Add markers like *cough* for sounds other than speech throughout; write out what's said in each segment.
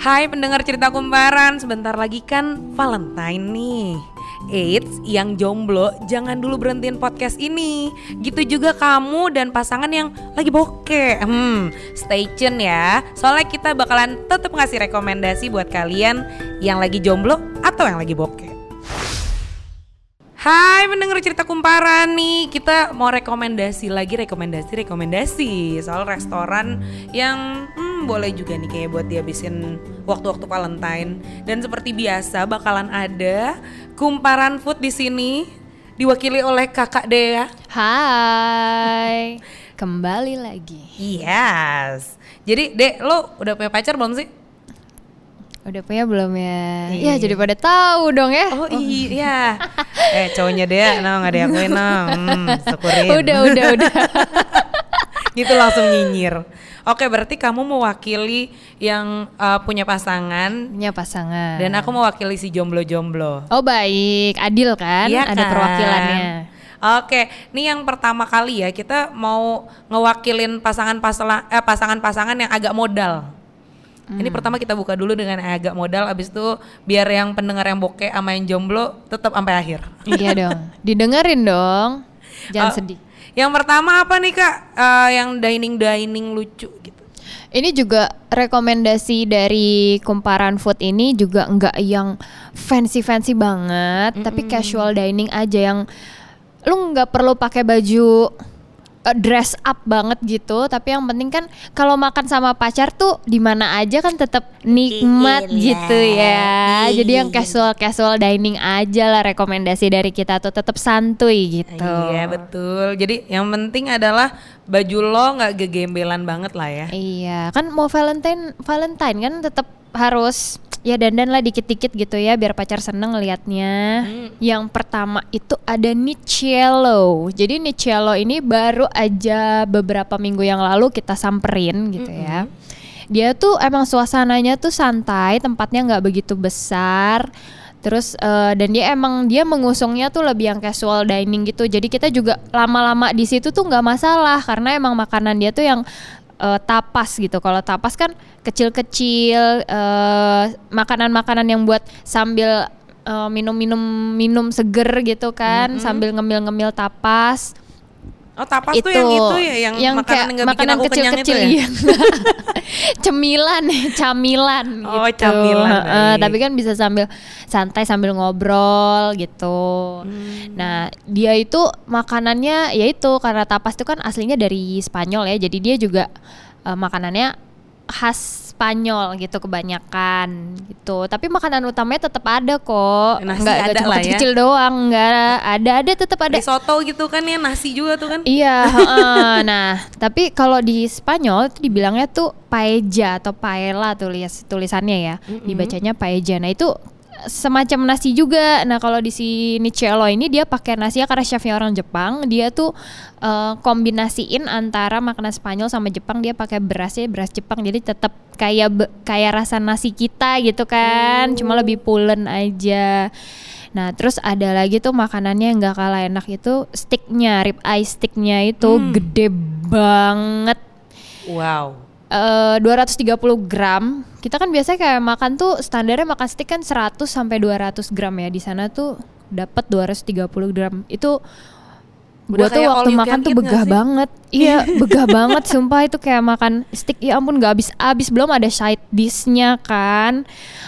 Hai pendengar cerita kumparan, sebentar lagi kan Valentine nih. Eits, yang jomblo jangan dulu berhentiin podcast ini. Gitu juga kamu dan pasangan yang lagi bokeh. Hmm, stay tune ya. Soalnya kita bakalan tetap ngasih rekomendasi buat kalian yang lagi jomblo atau yang lagi bokeh. Hai pendengar cerita kumparan nih Kita mau rekomendasi lagi rekomendasi-rekomendasi Soal restoran yang hmm, boleh juga nih kayak buat dihabisin waktu-waktu Valentine Dan seperti biasa bakalan ada kumparan food di sini Diwakili oleh kakak Dea Hai, *laughs* kembali lagi. Yes Jadi Dek lo udah punya pacar belum sih? Udah punya belum ya? Iya. Ya jadi pada tahu dong ya. Oh iya *laughs* Eh cowoknya Dea no gak diakuin no hmm, syukurin *laughs* Udah, udah, udah. *laughs* gitu langsung nyinyir. Oke, berarti kamu mewakili yang uh, punya pasangan punya pasangan. dan aku mewakili si jomblo-jomblo. Oh baik, adil kan? Iya Ada kan? perwakilannya. Oke, nih yang pertama kali ya kita mau ngewakilin pasangan-pasangan eh, pasangan-pasangan yang agak modal. Ini Hmm. pertama kita buka dulu dengan agak modal, abis itu biar yang pendengar yang bokeh sama yang jomblo tetap sampai akhir. iya dong. *laughs* Didengerin dong. Jangan sedih. Yang pertama apa nih kak? Eh, yang dining dining lucu gitu. Ini juga rekomendasi dari kumparan food ini juga nggak yang fancy-fancy banget, tapi casual dining aja yang lu nggak perlu pakai baju eh, dress up banget gitu, tapi yang penting kan kalau makan sama pacar tuh di mana aja kan tetap nikmat gitu ya. Jadi yang casual casual dining aja lah rekomendasi dari kita tuh tetap santuy gitu. Iya betul. Jadi yang penting adalah baju lo nggak gegembelan banget lah ya. Iya, kan mau Valentine Valentine kan tetap harus ya dandan lah dikit-dikit gitu ya biar pacar seneng ngeliatnya. Yang pertama itu ada Nicello. Jadi Nicello ini baru aja beberapa minggu yang lalu kita samperin gitu ya. Dia tuh emang suasananya tuh santai, tempatnya nggak begitu besar. Terus eh, dan dia emang dia mengusungnya tuh lebih yang casual dining gitu. Jadi kita juga lama-lama di situ tuh nggak masalah karena emang makanan dia tuh yang eh, tapas gitu. Kalau tapas kan kecil-kecil eh, makanan-makanan yang buat sambil eh, minum-minum minum seger gitu kan, sambil ngemil-ngemil tapas. Oh tapas tuh yang itu ya, yang, makanan kayak yang makanan kenyang itu kecil-kecil ya. iya. *laughs* cemilan camilan Oh, gitu camilan, baik. tapi kan bisa sambil santai sambil ngobrol gitu Hmm. nah dia itu makanannya ya itu karena tapas itu kan aslinya dari Spanyol ya jadi dia juga eh, makanannya khas Spanyol gitu kebanyakan gitu tapi makanan utamanya tetap ada kok Nasi nggak ada nggak cuma lah ya. doang nggak ada ada tetap ada Risotto gitu kan ya nasi juga tuh kan. Iya, *laughs* nah tapi kalau di Spanyol itu dibilangnya tuh paella atau paella tulis tulisannya ya, dibacanya paella. Nah itu semacam nasi juga. Nah kalau di sini Cello ini dia pakai nasinya karena chefnya orang Jepang, dia tuh eh, kombinasiin antara makanan Spanyol sama Jepang. Dia pakai berasnya beras Jepang, jadi tetap kayak kayak rasa nasi kita gitu kan, cuma lebih pulen aja. Nah terus ada lagi tuh makanannya yang nggak kalah enak itu sticknya, rib eye sticknya itu gede banget. Wow. Eh 230 gram. Kita kan biasanya kayak makan tuh standarnya makan stick kan 100 sampai 200 gram ya. Di sana tuh dapat 230 gram. Itu gua tuh waktu makan tuh begah banget. *laughs* Iya, begah banget sumpah itu kayak makan stick ya ampun nggak habis-habis belum ada side dishnya kan.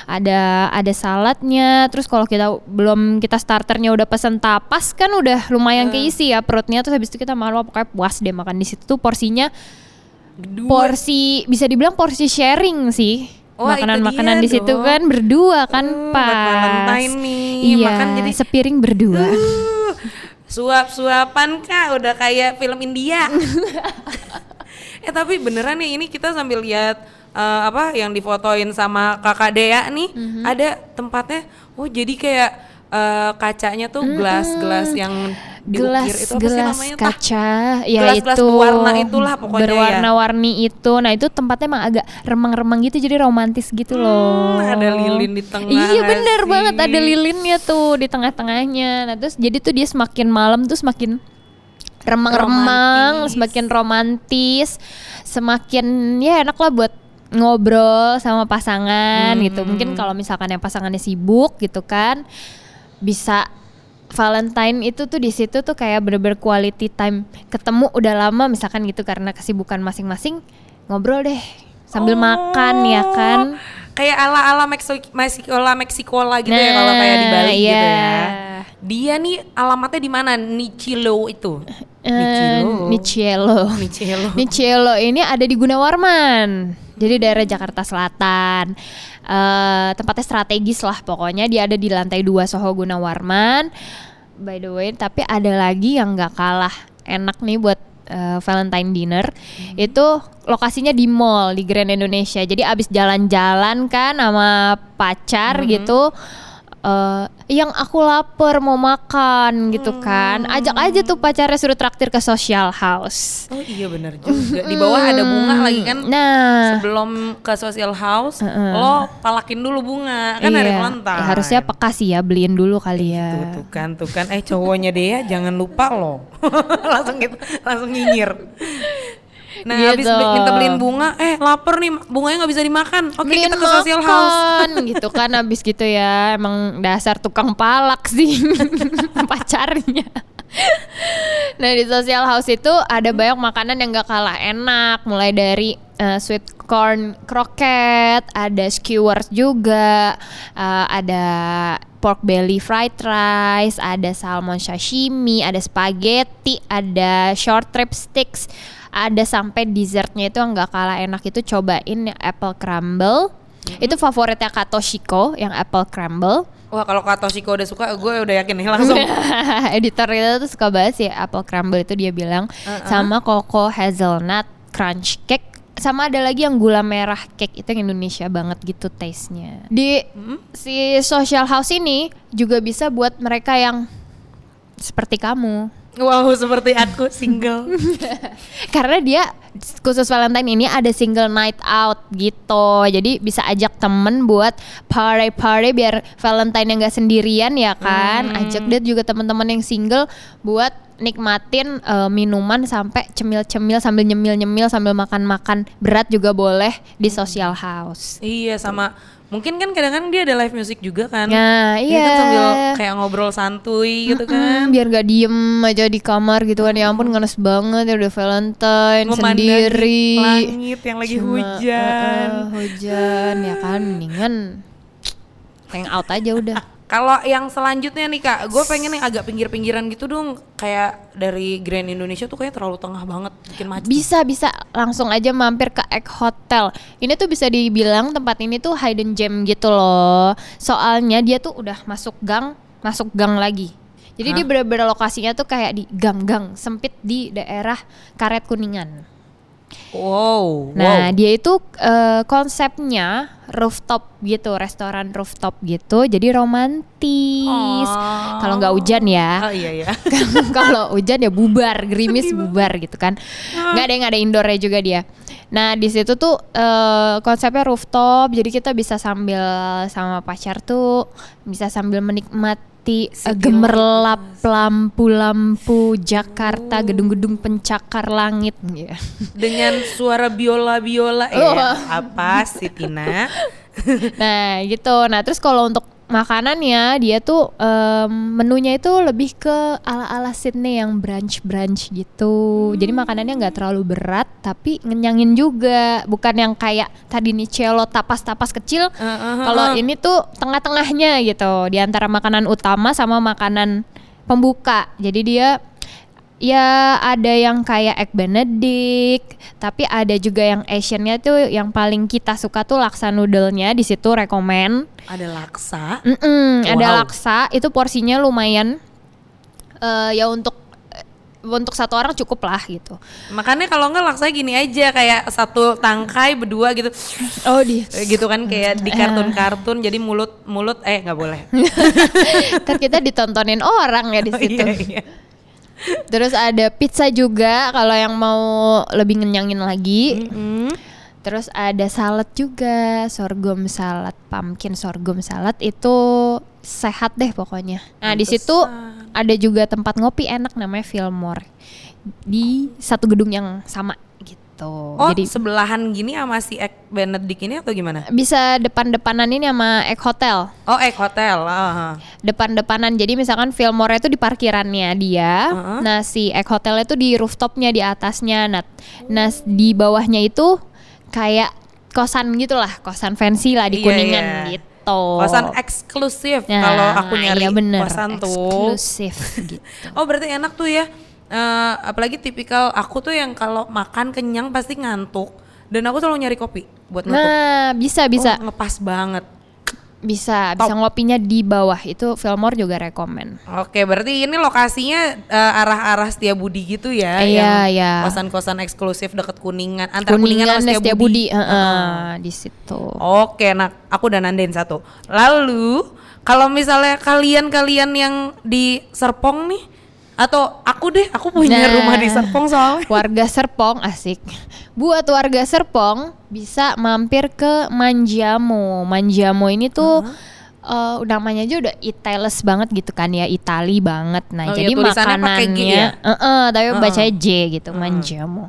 Ada ada saladnya. Terus kalau kita belum kita starternya udah pesen tapas kan udah lumayan Hmm. keisi ya perutnya terus habis itu kita wah, pokoknya puas deh makan di situ tuh porsinya Dua. porsi bisa dibilang porsi sharing sih. Itu Makanan-makanan di situ kan berdua kan Uh, buat pas. Nih. Iya, Makan jadi- sepiring berdua. Uh, Suap-suapan kak udah kayak film India. *laughs* eh tapi beneran nih ini kita sambil lihat eh, apa yang difotoin sama kakak Dea nih Mhm. ada tempatnya. Oh jadi kayak eh, kacanya tuh gelas-gelas yang diukir gelas itu apa sih gelas namanya? Kaca ya Gelas-gelas itu berwarna itulah pokoknya ya. berwarna-warni itu nah itu tempatnya emang agak remang-remang gitu jadi romantis gitu loh Hmm, ada lilin di tengah iya bener sih? banget ada lilinnya tuh di tengah-tengahnya nah terus jadi tuh dia semakin malam tuh semakin remang-remang, semakin romantis, semakin ya enak lah buat ngobrol sama pasangan gitu. Mungkin kalau misalkan yang pasangannya sibuk gitu kan, bisa Valentine itu tuh di situ tuh kayak bener-bener quality time ketemu udah lama misalkan gitu karena kesibukan masing-masing ngobrol deh sambil makan ya kan Kayak ala-ala Meksiko Meksikola Meksikola gitu ya kalau kayak di Bali iya. gitu ya. Dia nih alamatnya di mana? Nichilo itu. Eh, Nichilo. Nichilo. Nichielo ini ada di Gunawarman. Jadi daerah Jakarta Selatan. Eh tempatnya strategis lah pokoknya dia ada di lantai 2 Soho Gunawarman. By the way, tapi ada lagi yang nggak kalah enak nih buat eh, Valentine dinner. Itu lokasinya di mall di Grand Indonesia. Jadi abis jalan-jalan kan sama pacar gitu. eh, yang aku lapar mau makan gitu kan ajak aja tuh pacarnya suruh traktir ke social house Oh iya benar juga. Di bawah ada bunga lagi kan. Nah, Sebelum ke social house, lo palakin dulu bunga kan hari iya. Valentine. Ya, harusnya peka sih ya beliin dulu kali ya. Tuh, tuh kan, tuh kan. Eh cowoknya Dea jangan lupa lo. *laughs* langsung gitu, langsung nyinyir. Nah habis Gitu. beli- minta beliin bunga, eh lapar nih, bunganya nggak bisa dimakan. Oke Beliin kita ke social house. makan, *laughs* gitu kan abis gitu ya emang dasar tukang palak sih *laughs* pacarnya. nah di social house itu ada banyak makanan yang gak kalah enak, mulai dari eh, sweet corn croquette, ada skewers juga, eh, ada pork belly fried rice, ada salmon sashimi, ada spaghetti, ada short rib sticks, ada sampai dessertnya itu yang nggak kalah enak itu cobain yang apple crumble. Itu favoritnya Kak Toshiko yang apple crumble. Wah kalau Kak Toshiko udah suka, gue udah yakin nih langsung. *laughs* Editor itu tuh suka banget sih apple crumble itu dia bilang sama coco hazelnut crunch cake sama ada lagi yang gula merah cake itu yang Indonesia banget gitu taste-nya. Di si social house ini juga bisa buat mereka yang seperti kamu. wow seperti aku single. *laughs* Karena dia khusus Valentine ini ada single night out gitu. Jadi bisa ajak temen buat party-party biar Valentine yang nggak sendirian ya kan. Ajak dia juga teman-teman yang single buat nikmatin eh, minuman sampai cemil-cemil sambil nyemil-nyemil sambil makan-makan berat juga boleh di social house. iya sama mungkin kan kadang-kadang dia ada live music juga kan. Nah, Dia iya. kan sambil kayak ngobrol santuy gitu kan. Mm, biar gak diem aja di kamar gitu kan ya ampun ngenes banget ya udah Valentine Memandangi sendiri langit yang lagi Cuma, hujan. uh, uh, hujan ya kan mendingan hang out aja udah *laughs* Kalau yang selanjutnya nih kak, gue pengen yang agak pinggir-pinggiran gitu dong. Kayak dari Grand Indonesia tuh kayak terlalu tengah banget, bikin macet. bisa bisa. Langsung aja mampir ke Egg Hotel. Ini tuh bisa dibilang tempat ini tuh hidden gem gitu loh. Soalnya dia tuh udah masuk gang masuk gang lagi. Jadi dia bener-bener lokasinya tuh kayak di gang-gang sempit di daerah Karet Kuningan Wow. Nah, wow. dia itu eh, konsepnya rooftop gitu, restoran rooftop gitu, jadi romantis. Oh. Kalau nggak hujan ya, Oh iya iya. *laughs* kalau hujan ya bubar, gerimis bubar gitu kan. Nggak ada nggak ada indoornya juga dia. Nah di situ tuh eh, konsepnya rooftop, jadi kita bisa sambil sama pacar tuh bisa sambil menikmati eh, City gemerlap lampu-lampu Jakarta, gedung-gedung pencakar langit. ya. Dengan suara biola-biola eh Wah. apa sih Tina? *laughs* Nah gitu. Nah terus kalau untuk makanannya dia tuh em, menunya itu lebih ke ala-ala Sydney yang brunch-brunch gitu. Jadi makanannya nggak terlalu berat tapi ngenyangin juga. Bukan yang kayak tadi nih cello tapas-tapas kecil. Kalau ini tuh tengah-tengahnya gitu. Di antara makanan utama sama makanan pembuka. Jadi dia ya ada yang kayak egg benedict, tapi ada juga yang Asiannya tuh yang paling kita suka tuh laksa noodle-nya di situ rekomen. Ada laksa. Mm-mm, Ada Wow. laksa, itu porsinya lumayan eh, ya untuk untuk satu orang cukup lah gitu. Makanya kalau nggak laksa gini aja kayak satu tangkai berdua gitu. Oh di. Eh, gitu kan kayak di kartun-kartun jadi mulut mulut eh nggak boleh. *laughs* Ntar kita ditontonin orang ya di *laughs* Oh, situ. iya, iya. Terus ada pizza juga kalau yang mau lebih ngenyangin lagi. Mm. Terus ada salad juga, sorghum salad, pumpkin sorghum salad itu sehat deh pokoknya. Nah, di situ ada juga tempat ngopi enak namanya Fillmore. di satu gedung yang sama gitu. Oh, Jadi sebelahan gini sama si Ek Benedict ini atau gimana? bisa depan-depanan ini sama Ek Hotel. Oh, Ek Hotel. ah. depan-depanan. Jadi misalkan Fillmore itu di parkirannya dia. Heeh. Nah, si Egg Hotel itu di rooftopnya di atasnya. Nah, nah di bawahnya itu kayak kosan gitulah, kosan fancy lah di Iya, Kuningan iya. gitu. Kosan eksklusif Nah, kalau aku nyari iya bener, kosan tuh. eksklusif gitu. *laughs* Oh, berarti enak tuh ya. Eh, apalagi tipikal aku tuh yang kalau makan kenyang pasti ngantuk dan aku selalu nyari kopi buat nutup. Nah, bisa bisa Oh, ngepas banget. bisa top. bisa ngopinya di bawah. Itu Fillmore juga rekomen. Oke, berarti ini lokasinya eh, arah-arah Setiabudi gitu ya? Iya, yang iya. Kosan-kosan eksklusif deket Kuningan, antara Kuningan Kuningan, dan sama Setiabudi, Setiabudi. heeh, di situ. Oke, nah aku udah nandain satu. Lalu kalau misalnya kalian-kalian yang di Serpong nih, atau aku deh, aku punya Nah. rumah di Serpong soalnya. Warga Serpong asik. Buat warga Serpong bisa mampir ke Manjamo. Manjamo ini tuh eh, namanya aja udah Itales banget gitu kan ya, Itali banget. Nah, Oh iya, jadi pakai G makanannya ya? eh-eh, tapi Heeh. bacanya J gitu, Manjamo.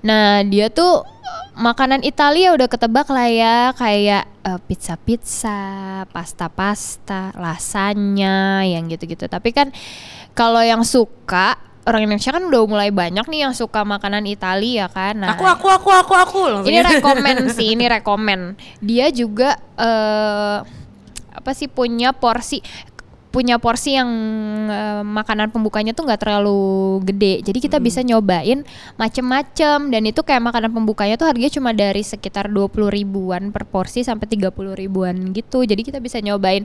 Nah, dia tuh eh, makanan Italia udah ketebak lah ya, kayak eh, pizza-pizza, pasta-pasta, lasagna yang gitu-gitu. Tapi kan kalau yang suka orang Indonesia kan udah mulai banyak nih yang suka makanan Italia kan. Nah, Aku, aku, aku, aku, aku. Langsung ini gitu. rekomen *laughs* sih, ini rekomen. Dia juga eh apa sih punya porsi punya porsi yang eh, makanan pembukanya tuh nggak terlalu gede. Jadi kita bisa nyobain macem-macem dan itu kayak makanan pembukanya tuh harganya cuma dari sekitar 20 ribuan per porsi sampai 30 ribuan gitu. Jadi kita bisa nyobain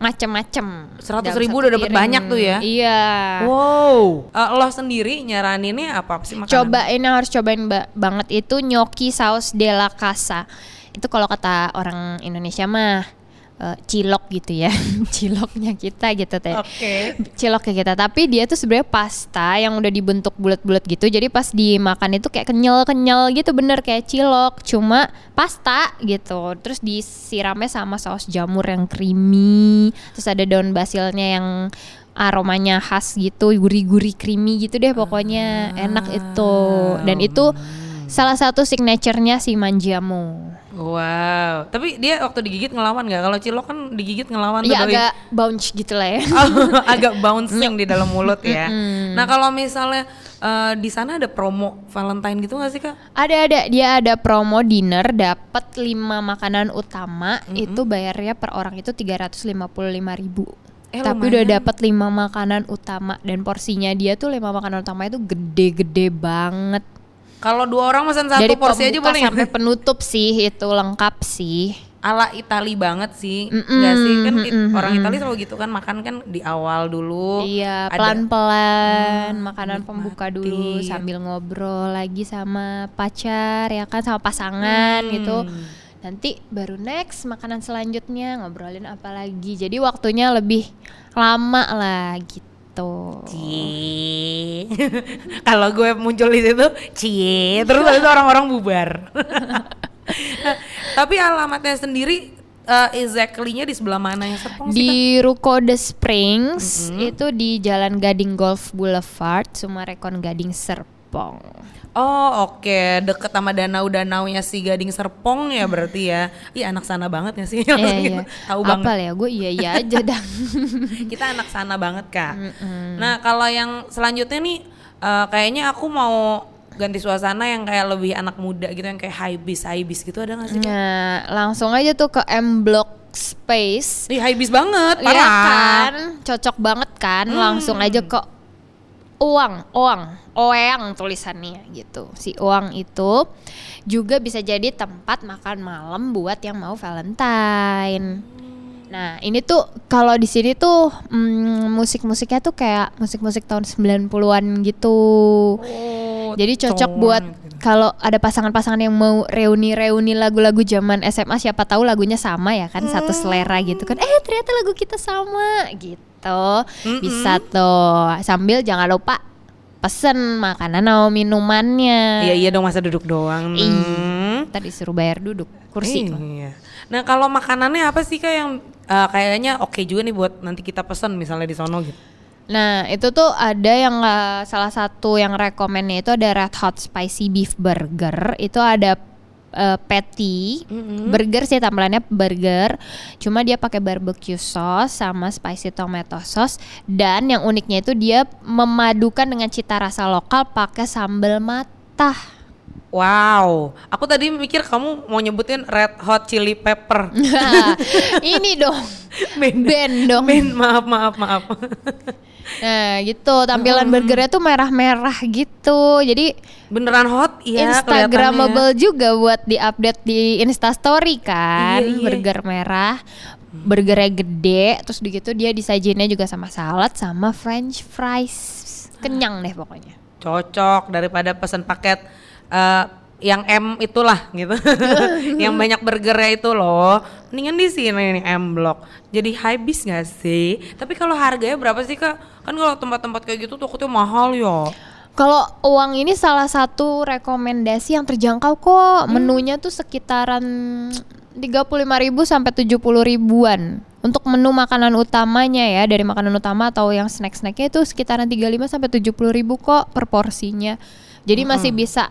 macem-macem. 100 dalam ribu udah piring. banyak tuh ya? Iya. Wow, Eh, lo sendiri nyaraninnya apa sih makanan? Cobain yang harus cobain ba- banget itu gnocchi saus de la casa. Itu kalau kata orang Indonesia mah eh, cilok gitu ya. *laughs* Ciloknya kita gitu teh. Oke. Ciloknya kita, tapi dia tuh sebenarnya pasta yang udah dibentuk bulat-bulat gitu. Jadi pas dimakan itu kayak kenyal-kenyal gitu bener kayak cilok, cuma pasta gitu. Terus disiramnya sama saus jamur yang creamy. Terus ada daun basilnya yang aromanya khas gitu, gurih-gurih creamy gitu deh pokoknya. Enak itu. Dan itu salah satu signaturenya si Mangiamo. Wow, tapi dia waktu digigit ngelawan nggak? Kalau cilok kan digigit ngelawan tuh Iya doi. agak bounce gitu lah ya. *laughs* Oh, agak bouncing di dalam mulut ya. Nah kalau misalnya eh, di sana ada promo Valentine gitu nggak sih kak? Ada ada dia ada promo dinner dapat 5 makanan utama itu bayarnya per orang itu 355.000 ribu. Eh, Tapi udah lumayan. dapat 5 makanan utama dan porsinya dia tuh 5 makanan utama itu gede-gede banget. Kalau dua orang pesan satu Dari porsi aja boleh sampai penutup sih itu lengkap sih. ala Itali banget sih, Mm-mm, nggak sih kan it- mm-mm, orang. Itali selalu gitu kan makan kan di awal dulu. Iya, pelan-pelan Hmm, makanan pembuka dulu sambil ngobrol lagi sama pacar ya kan sama pasangan Hmm. gitu. Nanti baru next makanan selanjutnya ngobrolin apa lagi. Jadi waktunya lebih lama lah gitu. Cie. *laughs* Kalau gue muncul di situ, cie. Terus itu *laughs* orang-orang bubar. *laughs* Tapi alamatnya sendiri eh, exactly-nya di sebelah mana yang Serpong? Di Ruko The Springs itu di Jalan Gading Golf Boulevard, Sumarekon Gading Serpong. Oh oke, deket sama danau-danaunya si Gading Serpong ya berarti ya. Iya anak sana banget ya sih? Iya iya. gitu. Tahu Apa banget. ya? Gue iya iya aja *laughs* dah. Kita anak sana banget kak. Nah kalau yang selanjutnya nih, eh, kayaknya aku mau ganti suasana yang kayak lebih anak muda gitu, yang kayak high bis, high bis gitu ada gak sih? Nah, langsung aja tuh ke M Block Space. Ih high bis banget, Iya parah. kan? Cocok banget kan? Langsung aja ke Uang, Oang, Oeng tulisannya gitu. Si Uang itu juga bisa jadi tempat makan malam buat yang mau Valentine. Nah, ini tuh kalau di sini tuh mm, musik-musiknya tuh kayak musik-musik tahun 90-an gitu. Oh, Jadi cocok con buat kalau ada pasangan-pasangan yang mau reuni-reuni lagu-lagu zaman SMA siapa tahu lagunya sama ya kan satu selera gitu kan. Eh ternyata lagu kita sama gitu. Bisa tuh. Sambil jangan lupa pesen makanan atau minumannya. Iya iya dong masa duduk doang. Ih, Hmm. Tadi disuruh bayar duduk kursi. Iya. Nah kalau makanannya apa sih kak yang eh, kayaknya oke juga nih buat nanti kita pesen misalnya di sono gitu? Nah, itu tuh ada yang uh, salah satu yang rekomennya itu ada Red Hot Spicy Beef Burger. Itu ada uh, patty, burger sih tampilannya burger. Cuma dia pakai barbecue sauce sama spicy tomato sauce dan yang uniknya itu dia memadukan dengan cita rasa lokal pakai sambal matah. Wow, aku tadi mikir kamu mau nyebutin red hot chili pepper. Nah, *laughs* ini dong. *laughs* Ben, Ben dong. Ben, maaf, maaf, maaf. *laughs* Nah, gitu. Tampilan burgernya tuh merah-merah gitu. Jadi Beneran hot ya Instagramable juga buat diupdate di Instastory kan. Iya, iya. Burger merah. Burgernya gede, terus begitu dia disajinnya juga sama salad sama french fries. Kenyang deh pokoknya. Cocok daripada pesan paket eh, yang M itulah gitu. *laughs* yang banyak burgernya itu loh. Mendingan di sini nih M Block. Jadi high bis gak sih? Tapi kalau harganya berapa sih Kak? Kan kalau tempat-tempat kayak gitu takutnya mahal ya. Kalau uang ini salah satu rekomendasi yang terjangkau kok. Menunya tuh sekitaran 35.000 sampai 70 ribuan. Untuk menu makanan utamanya ya, dari makanan utama atau yang snack-snacknya itu sekitaran 35 sampai 70 ribu kok per porsinya. Jadi masih bisa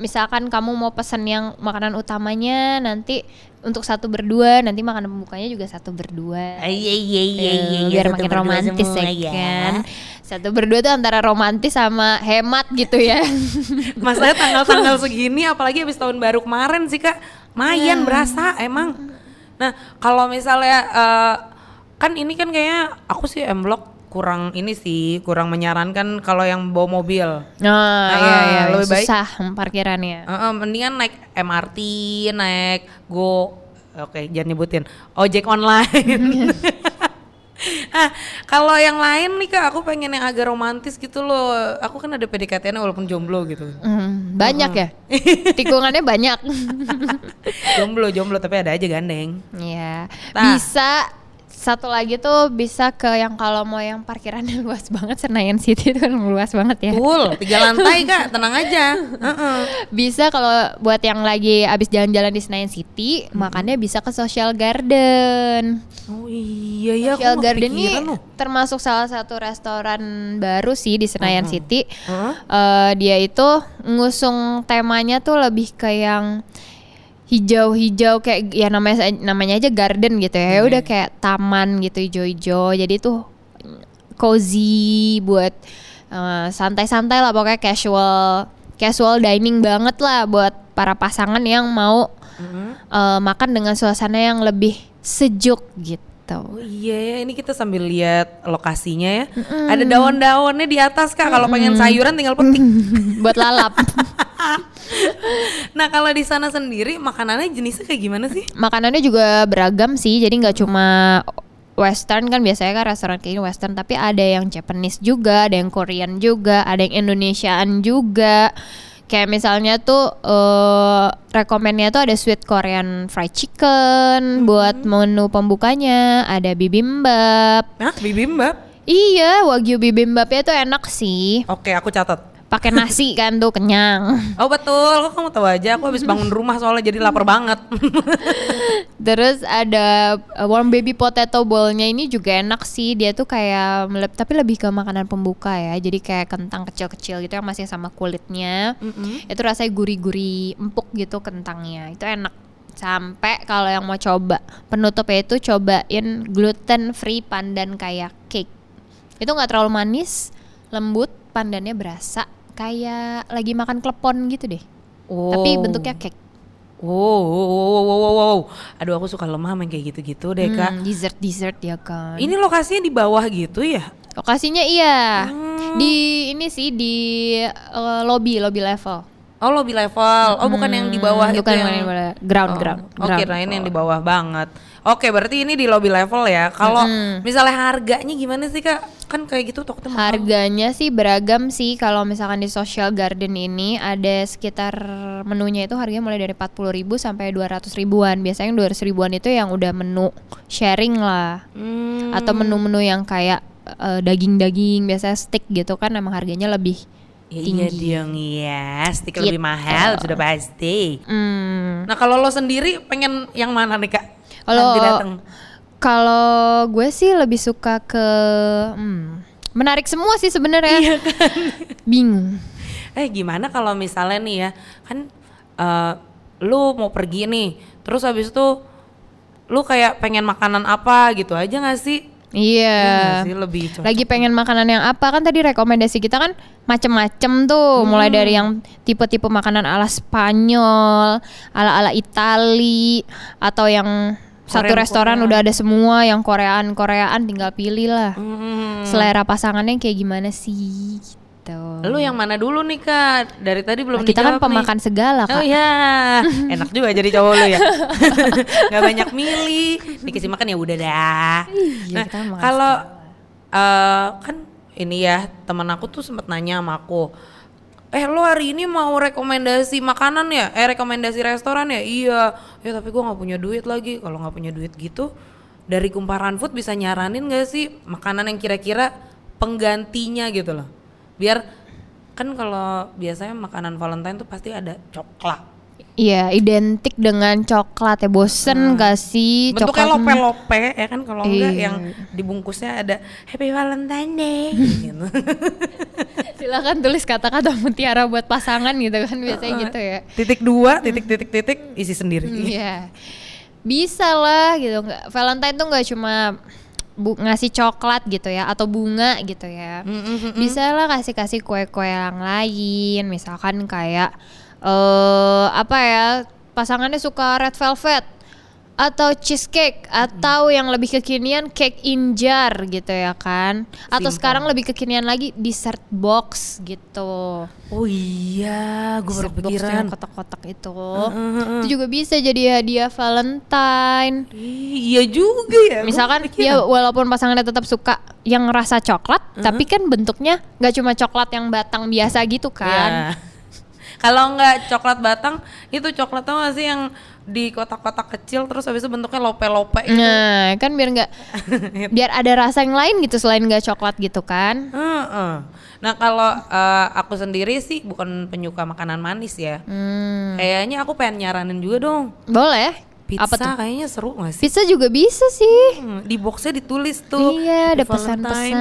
misalkan kamu mau pesen yang makanan utamanya nanti untuk satu berdua, nanti makanan pembukanya juga satu berdua. Iya iya iya Tuh, iya biar satu makin romantis semua ya kan. Satu berdua tuh antara romantis sama hemat gitu ya. *laughs* Masalahnya tanggal-tanggal segini apalagi habis tahun baru kemarin sih Kak. Mayan berasa emang. Nah, kalau misalnya eh, kan ini kan kayaknya aku sih M Block kurang ini sih, kurang menyarankan kalau yang bawa mobil. Nah, iya iya lebih baik- susah parkirannya. Eh, eh, mendingan naik MRT, naik Go Oke, jangan nyebutin. Ojek online. *laughs* ah, kalau yang lain nih Kak, aku pengen yang agak romantis gitu loh. Aku kan ada PDKT walaupun jomblo gitu. Hmm, banyak ya. Tikungannya banyak. *laughs* jomblo, jomblo tapi ada aja gandeng. Iya. Nah. Bisa satu lagi tuh bisa ke yang kalau mau yang parkirannya luas banget Senayan City itu kan luas banget ya. Full, tiga lantai *laughs* Kak, tenang aja. Heeh. Bisa kalau buat yang lagi abis jalan-jalan di Senayan City, makannya bisa ke Social Garden. Oh iya ya, aku Social nggak Garden ini loh. termasuk salah satu restoran baru sih di Senayan City. Heeh. Eh, dia itu ngusung temanya tuh lebih ke yang hijau-hijau kayak ya namanya namanya aja garden gitu ya. Ya Udah kayak taman gitu hijau-hijau. Jadi tuh cozy buat eh, santai-santai lah pokoknya casual casual dining banget lah buat para pasangan yang mau eh, makan dengan suasana yang lebih sejuk gitu. Oh iya ya, ini kita sambil lihat lokasinya ya. Ada daun-daunnya di atas Kak. Kalau pengen sayuran tinggal petik. *laughs* buat lalap. *laughs* nah kalau di sana sendiri makanannya jenisnya kayak gimana sih? Makanannya juga beragam sih, jadi nggak cuma Western kan biasanya kan restoran kayak Western, tapi ada yang Japanese juga, ada yang Korean juga, ada yang Indonesiaan juga. Kayak misalnya tuh eh rekomennya tuh ada sweet Korean fried chicken buat menu pembukanya, ada bibimbap. Hah, bibimbap? Iya, wagyu bibimbapnya tuh enak sih. Oke, aku catat. Pakai nasi kan tuh kenyang. Oh betul, kok kamu tahu aja? Aku habis bangun rumah soalnya jadi lapar banget. *laughs* Terus ada uh, warm baby potato bowl-nya ini juga enak sih. Dia tuh kayak tapi lebih ke makanan pembuka ya. Jadi kayak kentang kecil-kecil gitu yang masih sama kulitnya. Itu rasanya gurih-gurih empuk gitu kentangnya. Itu enak. Sampai kalau yang mau coba penutupnya itu cobain gluten free pandan kayak cake. Itu nggak terlalu manis, lembut, pandannya berasa kayak lagi makan klepon gitu deh. Tapi Oh. bentuknya cake. Wow, wow, wow, wow, wow, wow. Aduh aku suka lemah main kayak gitu-gitu deh kak. Hmm, dessert dessert ya kan. Ini lokasinya di bawah gitu ya? Lokasinya iya Hmm. di ini sih di eh, lobby lobby level. Oh lobby level. Oh bukan yang di bawah Hmm, itu bukan yang bukan yang bawah. ground Oh, ground. Oke, ground nah ini yang di bawah banget. Oke, berarti ini di lobby level ya. Kalau misalnya harganya gimana sih kak? Kan kayak gitu takutnya mahal. Harganya sih beragam sih kalau misalkan di Social Garden ini ada sekitar menunya itu harganya mulai dari 40.000 sampai 200 ribuan. Biasanya yang 200 ribuan itu yang udah menu sharing lah. Hmm, Atau menu-menu yang kayak eh, daging-daging biasanya steak gitu kan emang harganya lebih ya iya tinggi. dong ya. Stick Gitu. lebih mahal sudah pasti. Hmm. Nah kalau lo sendiri pengen yang mana nih kak? Kalau. Kalau gue sih lebih suka ke hmm, menarik semua sih sebenarnya. Iya kan? *laughs* Bingung. Eh gimana kalau misalnya nih ya kan eh, lu mau pergi nih, terus habis itu lu kayak pengen makanan apa gitu aja gak sih? Iya. sih lebih cocok. Lagi pengen makanan yang apa kan tadi rekomendasi kita kan macem-macem tuh, mulai Hmm. dari yang tipe-tipe makanan ala Spanyol, ala-ala Itali, atau yang satu Korean- restoran Korean. udah ada semua, yang Koreaan Koreaan tinggal pilih lah. Hmm. Selera pasangannya kayak gimana sih? Gitu. Lu yang mana dulu nih kak? Dari tadi belum Nah, kita kan dijawab nih. pemakan segala Oh kak. iya, *laughs* enak juga jadi cowok lu ya. *laughs* Gak banyak milih, dikasih makan ya udah dah. Iya, Nah, kita makan kalau eh, kan ini ya teman aku tuh sempat nanya sama aku, eh lo hari ini mau rekomendasi makanan ya? Eh rekomendasi restoran ya? Iya. Ya tapi gua nggak punya duit lagi. Kalau nggak punya duit gitu, dari kumparan food bisa nyaranin gak sih makanan yang kira-kira penggantinya gitu loh? Biar kan kalau biasanya makanan Valentine tuh pasti ada coklat. Iya, identik dengan coklat ya. Bosen gak sih Hmm. Bentuknya coklat? lope-lope ya kan kalau enggak Iya. yang dibungkusnya ada Happy Valentine Day *laughs* gitu. Silakan tulis kata-kata mutiara buat pasangan gitu kan biasanya gitu ya. titik dua, titik titik titik isi sendiri. Iya. Bisa lah gitu. Valentine tuh nggak cuma bu- ngasih coklat gitu ya atau bunga gitu ya. Bisa lah kasih-kasih kue-kue yang lain, misalkan kayak eh apa ya? Pasangannya suka red velvet atau cheesecake atau yang lebih kekinian cake in jar gitu ya kan. Atau sekarang lebih kekinian lagi dessert box gitu. Oh iya, gue baru Dessert box tuh pikiran. yang kotak-kotak itu. Itu juga bisa jadi hadiah Valentine. Iya juga ya. Misalkan ya walaupun pasangannya tetap suka yang rasa coklat, tapi kan bentuknya nggak cuma coklat yang batang biasa gitu kan. Iya. Kalau nggak coklat batang, itu coklat tau gak sih yang di kotak-kotak kecil terus habis itu bentuknya lope-lope gitu. Nah, kan biar nggak *laughs* biar ada rasa yang lain gitu selain nggak coklat gitu kan. Heeh. Nah kalau eh, aku sendiri sih bukan penyuka makanan manis ya. Hmm, Kayaknya aku pengen nyaranin juga dong. boleh. Pizza Apa tuh? kayaknya seru gak sih? Pizza juga bisa sih. Hmm, di boxnya ditulis tuh. iya, ada pesan-pesan.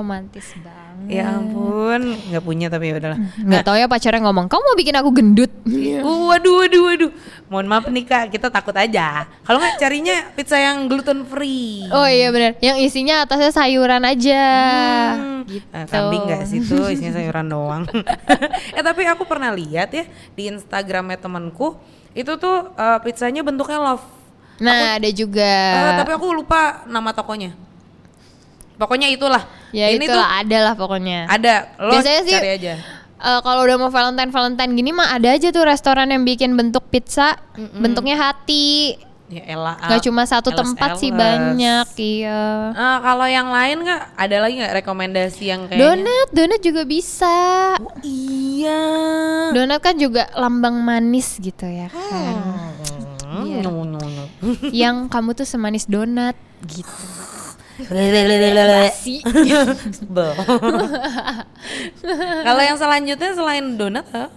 Romantis banget. Ya ampun, nggak punya tapi ya udahlah. Nggak tahu ya pacarnya ngomong, kamu mau bikin aku gendut? Uh, *laughs* waduh, waduh, waduh. Mohon maaf nih kak, kita takut aja. Kalau nggak carinya pizza yang gluten free. Oh iya benar, yang isinya atasnya sayuran aja. Hmm. Gitu. Eh, kambing nggak sih tuh isinya sayuran doang. *laughs* eh tapi aku pernah lihat ya di Instagramnya temanku itu tuh eh, pizzanya bentuknya love. Nah ada juga. Eh, tapi aku lupa nama tokonya. Pokoknya itulah. ya Ini itulah ada lah pokoknya. tuh ada. Lo Biasanya sih, cari aja. Eh, kalau udah mau Valentine Valentine gini mah ada aja tuh restoran yang bikin bentuk pizza, bentuknya hati. Ya elah. Gak cuma satu tempat sih banyak, iya. Eh, kalau yang lain nggak ada lagi nggak rekomendasi yang kayak Donat, donat juga bisa. Oh, iya. Donat kan juga lambang manis gitu ya kan. Hmm, Iya. no, no, no. yang kamu tuh semanis donat gitu. *laughs* Si. Sebel. *laughs* Kalau yang selanjutnya selain donat, gampang.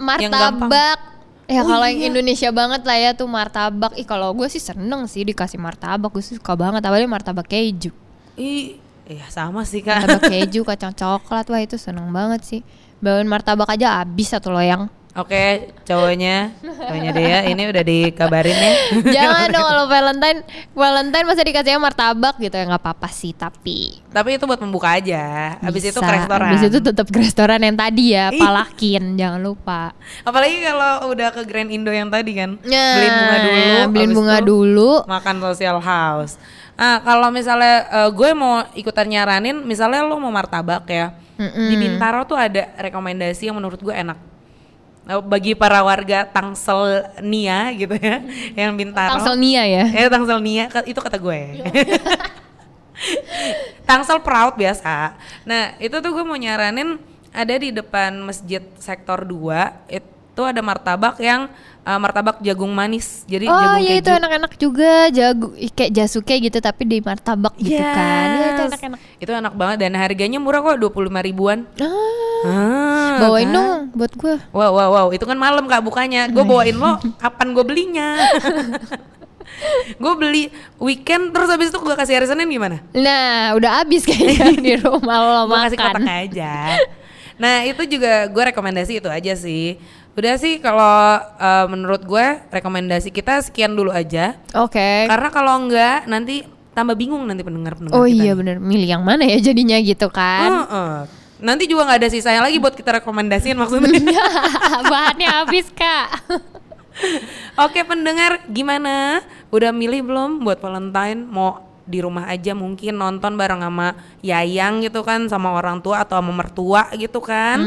martabak ya Oh kalau iya. yang Indonesia banget lah ya tuh martabak ih kalau gue sih seneng sih dikasih martabak gue suka banget apalagi martabak keju Ih, ya sama sih kak. martabak keju *laughs* kacang coklat wah itu seneng banget sih bawain martabak aja habis satu loyang Oke, cowoknya, cowoknya dia ini udah dikabarin ya. *laughs* jangan dong kalau Valentine Valentine masa dikasihnya martabak gitu ya nggak apa-apa sih tapi Tapi itu buat membuka aja. Habis itu ke restoran. Habis itu tetap ke restoran yang tadi ya Ih. palakin jangan lupa Apalagi kalau udah ke Grand Indo yang tadi kan. Nah, beliin bunga dulu. beliin habis bunga itu dulu Makan social house. Ah, kalau misalnya eh, gue mau ikutan nyaranin, misalnya lo mau martabak ya. Di Bintaro tuh ada rekomendasi yang menurut gue enak. Nah, bagi para warga Tangsel Nia gitu ya, yang Bintaro. Tangsel Nia ya Eh Tangsel Nia ka- itu kata gue. *laughs* Tangsel Proud biasa. Nah, itu tuh gue mau nyaranin ada di depan Masjid Sektor 2 itu ada martabak yang eh, martabak jagung manis. Jadi Oh jagung iya keju. itu enak-enak juga jago ih, kayak jasuke gitu tapi di martabak gitu kan. Iya itu Yes. enak-enak. Itu enak banget dan harganya murah kok 25 ribuan. Ah, Ah, bawain kan? dong buat gue. Wow wow wow, itu kan malam Kak bukanya. Gue bawain lo kapan gue belinya. *laughs* gue beli weekend terus habis itu gue kasih hari Senin gimana? Nah, udah habis kayaknya *laughs* di rumah lo gue makan. kasih kotak aja. Nah itu juga gue rekomendasi itu aja sih. Udah sih kalau uh, menurut gue rekomendasi kita sekian dulu aja. Oke. Karena kalau enggak nanti tambah bingung nanti pendengar-pendengar Oh kita. iya nih. bener, milih yang mana ya jadinya gitu kan? Heeh. Nanti juga nggak ada sisanya lagi buat kita rekomendasiin maksudnya. *laughs* Bahannya habis kak. Oke pendengar gimana? Udah milih belum buat Valentine? Mau di rumah aja mungkin nonton bareng sama Yayang gitu kan sama orang tua atau sama mertua gitu kan.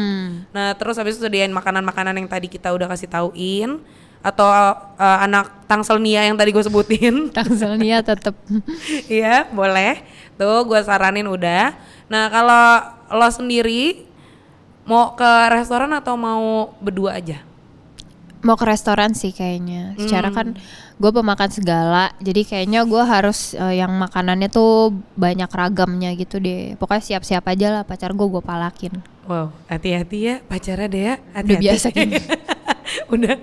Nah terus habis itu sediain makanan-makanan yang tadi kita udah kasih tauin atau uh, anak Tangsel Nia yang tadi gue sebutin. *laughs* Tangselnya tetep. *laughs* Iya boleh. Tuh gue saranin udah. Nah kalau lo sendiri mau ke restoran atau mau berdua aja? Mau ke restoran sih kayaknya. Secara kan gue pemakan segala, jadi kayaknya gue harus eh, yang makanannya tuh banyak ragamnya gitu deh. Pokoknya siap-siap aja lah pacar gue gue palakin. Wow, hati-hati ya pacarnya deh ya. Udah Hati-hati. biasa gini. *laughs* *laughs* Udah.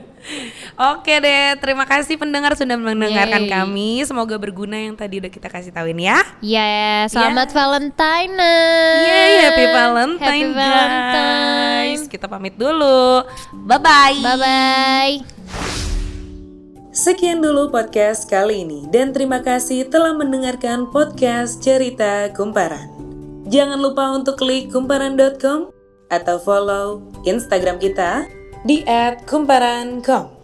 Oke deh, terima kasih pendengar sudah mendengarkan Yeay. kami. Semoga berguna yang tadi udah kita kasih tauin ya. Ya, selamat Valentine. Yeay, happy Valentine, Happy Valentine. guys. Kita pamit dulu. Bye-bye. Bye bye. Sekian dulu podcast kali ini dan terima kasih telah mendengarkan podcast Cerita Kumparan. Jangan lupa untuk klik kumparan.com atau follow Instagram kita di @kumparan.com.